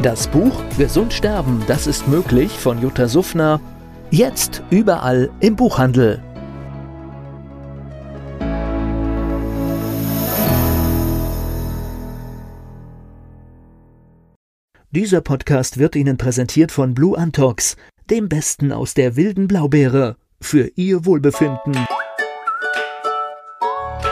Das Buch Gesund sterben, das ist möglich von Jutta Suffner. Jetzt überall im Buchhandel. Dieser Podcast wird Ihnen präsentiert von Blue Antox, dem Besten aus der wilden Blaubeere, für Ihr Wohlbefinden.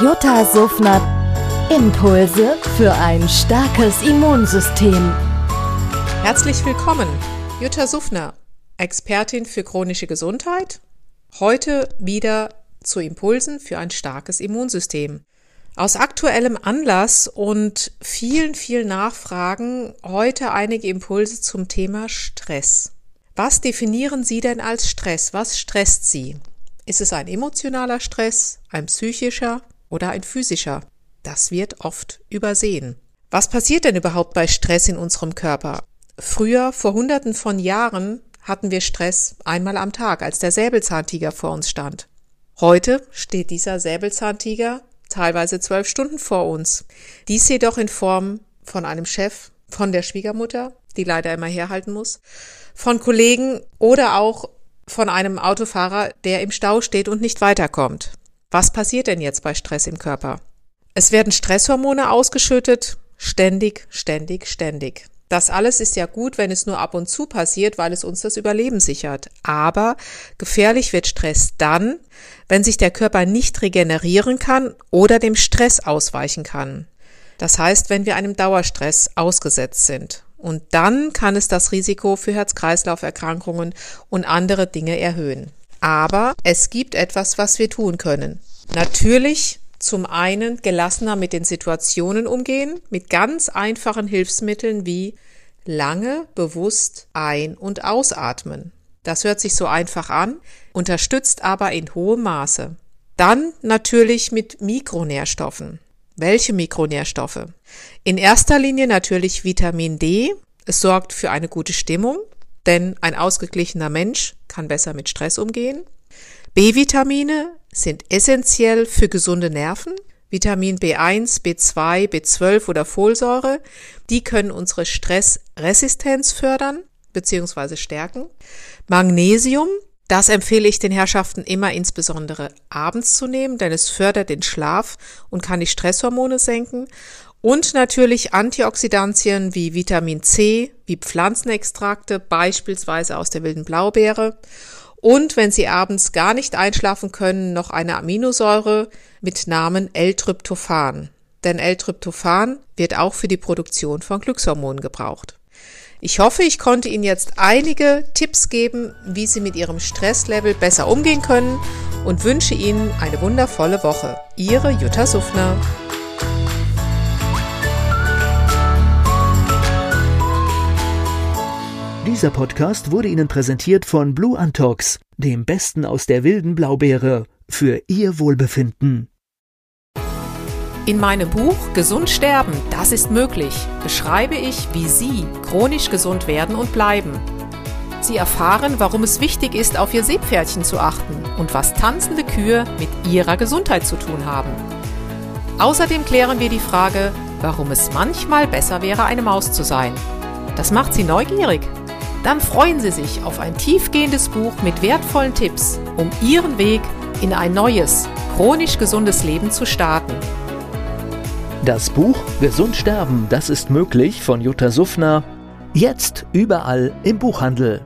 Jutta Suffner. Impulse für ein starkes Immunsystem. Herzlich willkommen, Jutta Suffner, Expertin für chronische Gesundheit. Heute wieder zu Impulsen für ein starkes Immunsystem. Aus aktuellem Anlass und vielen, vielen Nachfragen heute einige Impulse zum Thema Stress. Was definieren Sie denn als Stress? Was stresst Sie? Ist es ein emotionaler Stress, ein psychischer oder ein physischer? Das wird oft übersehen. Was passiert denn überhaupt bei Stress in unserem Körper? Früher, vor hunderten von Jahren, hatten wir Stress einmal am Tag, als der Säbelzahntiger vor uns stand. Heute steht dieser Säbelzahntiger teilweise zwölf Stunden vor uns. Dies jedoch in Form von einem Chef, von der Schwiegermutter, die leider immer herhalten muss, von Kollegen oder auch von einem Autofahrer, der im Stau steht und nicht weiterkommt. Was passiert denn jetzt bei Stress im Körper? Es werden Stresshormone ausgeschüttet, ständig, ständig, ständig. Das alles ist ja gut, wenn es nur ab und zu passiert, weil es uns das Überleben sichert. Aber gefährlich wird Stress dann, wenn sich der Körper nicht regenerieren kann oder dem Stress ausweichen kann. Das heißt, wenn wir einem Dauerstress ausgesetzt sind. Und dann kann es das Risiko für Herz-Kreislauf-Erkrankungen und andere Dinge erhöhen. Aber es gibt etwas, was wir tun können. Natürlich zum einen gelassener mit den Situationen umgehen, mit ganz einfachen Hilfsmitteln wie lange bewusst ein- und ausatmen. Das hört sich so einfach an, unterstützt aber in hohem Maße. Dann natürlich mit Mikronährstoffen. Welche Mikronährstoffe? In erster Linie natürlich Vitamin D. Es sorgt für eine gute Stimmung, denn ein ausgeglichener Mensch kann besser mit Stress umgehen. B-Vitamine sind essentiell für gesunde Nerven. Vitamin B1, B2, B12 oder Folsäure, die können unsere Stressresistenz fördern bzw. stärken. Magnesium, das empfehle ich den Herrschaften immer insbesondere abends zu nehmen, denn es fördert den Schlaf und kann die Stresshormone senken. Und natürlich Antioxidantien wie Vitamin C, wie Pflanzenextrakte, beispielsweise aus der wilden Blaubeere und wenn Sie abends gar nicht einschlafen können, noch eine Aminosäure mit Namen L-Tryptophan. Denn L-Tryptophan wird auch für die Produktion von Glückshormonen gebraucht. Ich hoffe, ich konnte Ihnen jetzt einige Tipps geben, wie Sie mit Ihrem Stresslevel besser umgehen können und wünsche Ihnen eine wundervolle Woche. Ihre Jutta Suffner. Dieser Podcast wurde Ihnen präsentiert von Blue Antox, dem Besten aus der wilden Blaubeere, für Ihr Wohlbefinden. In meinem Buch Gesund sterben, das ist möglich, beschreibe ich, wie Sie chronisch gesund werden und bleiben. Sie erfahren, warum es wichtig ist, auf Ihr Seepferdchen zu achten und was tanzende Kühe mit Ihrer Gesundheit zu tun haben. Außerdem klären wir die Frage, warum es manchmal besser wäre, eine Maus zu sein. Das macht Sie neugierig dann freuen Sie sich auf ein tiefgehendes Buch mit wertvollen Tipps, um Ihren Weg in ein neues, chronisch gesundes Leben zu starten. Das Buch Gesund sterben, das ist möglich von Jutta Suffner. Jetzt überall im Buchhandel.